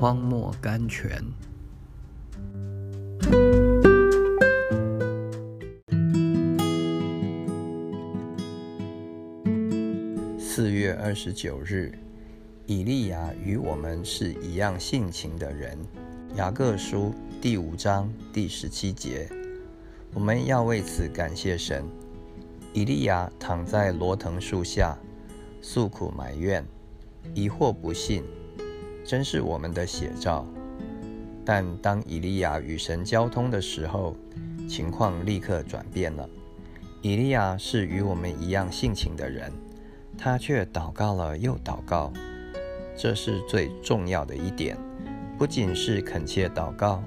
荒漠甘泉。四月二十九日，以利亚与我们是一样性情的人。雅各书第五章第十七节，我们要为此感谢神。以利亚躺在罗藤树下，诉苦埋怨，疑惑不信，真是我们的写照。但当以利亚与神交通的时候，情况立刻转变了。以利亚是与我们一样性情的人。他却祷告了又祷告，这是最重要的一点。不仅是恳切祷告，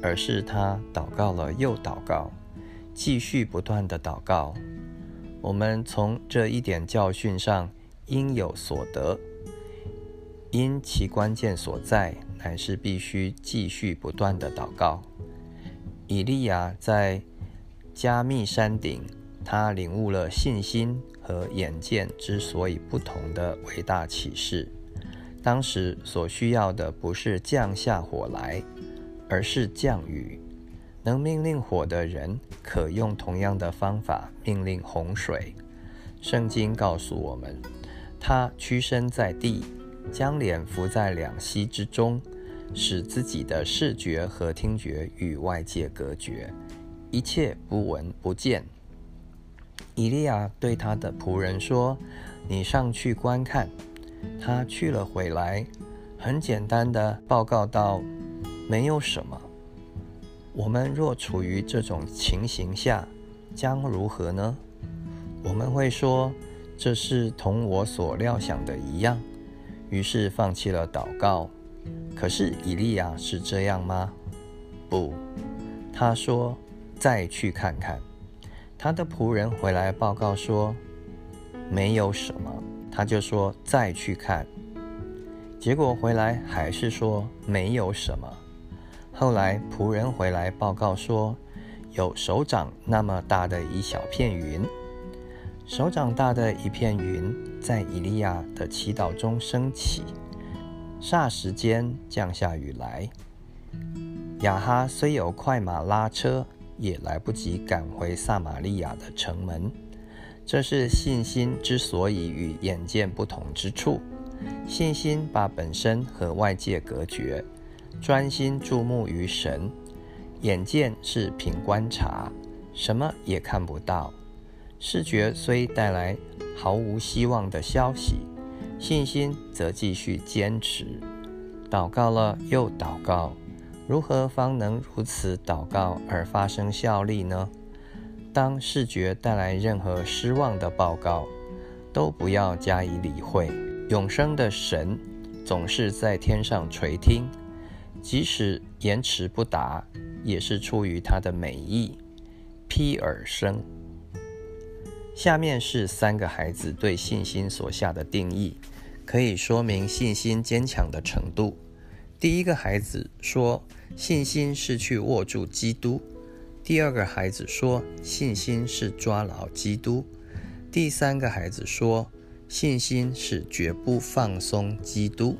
而是他祷告了又祷告，继续不断的祷告。我们从这一点教训上应有所得，因其关键所在乃是必须继续不断的祷告。以利亚在加密山顶，他领悟了信心。和眼见之所以不同的伟大启示，当时所需要的不是降下火来，而是降雨。能命令火的人，可用同样的方法命令洪水。圣经告诉我们，他屈身在地，将脸伏在两膝之中，使自己的视觉和听觉与外界隔绝，一切不闻不见。以利亚对他的仆人说：“你上去观看。”他去了回来，很简单的报告道：“没有什么。”我们若处于这种情形下，将如何呢？我们会说：“这是同我所料想的一样。”于是放弃了祷告。可是以利亚是这样吗？不，他说：“再去看看。”他的仆人回来报告说：“没有什么。”他就说：“再去看。”结果回来还是说：“没有什么。”后来仆人回来报告说：“有手掌那么大的一小片云，手掌大的一片云，在以利亚的祈祷中升起，霎时间降下雨来。亚哈虽有快马拉车。”也来不及赶回撒玛利亚的城门，这是信心之所以与眼见不同之处。信心把本身和外界隔绝，专心注目于神；眼见是凭观察，什么也看不到。视觉虽带来毫无希望的消息，信心则继续坚持。祷告了又祷告。如何方能如此祷告而发生效力呢？当视觉带来任何失望的报告，都不要加以理会。永生的神总是在天上垂听，即使延迟不答，也是出于他的美意。披耳生。下面是三个孩子对信心所下的定义，可以说明信心坚强的程度。第一个孩子说。信心是去握住基督。第二个孩子说，信心是抓牢基督。第三个孩子说，信心是绝不放松基督。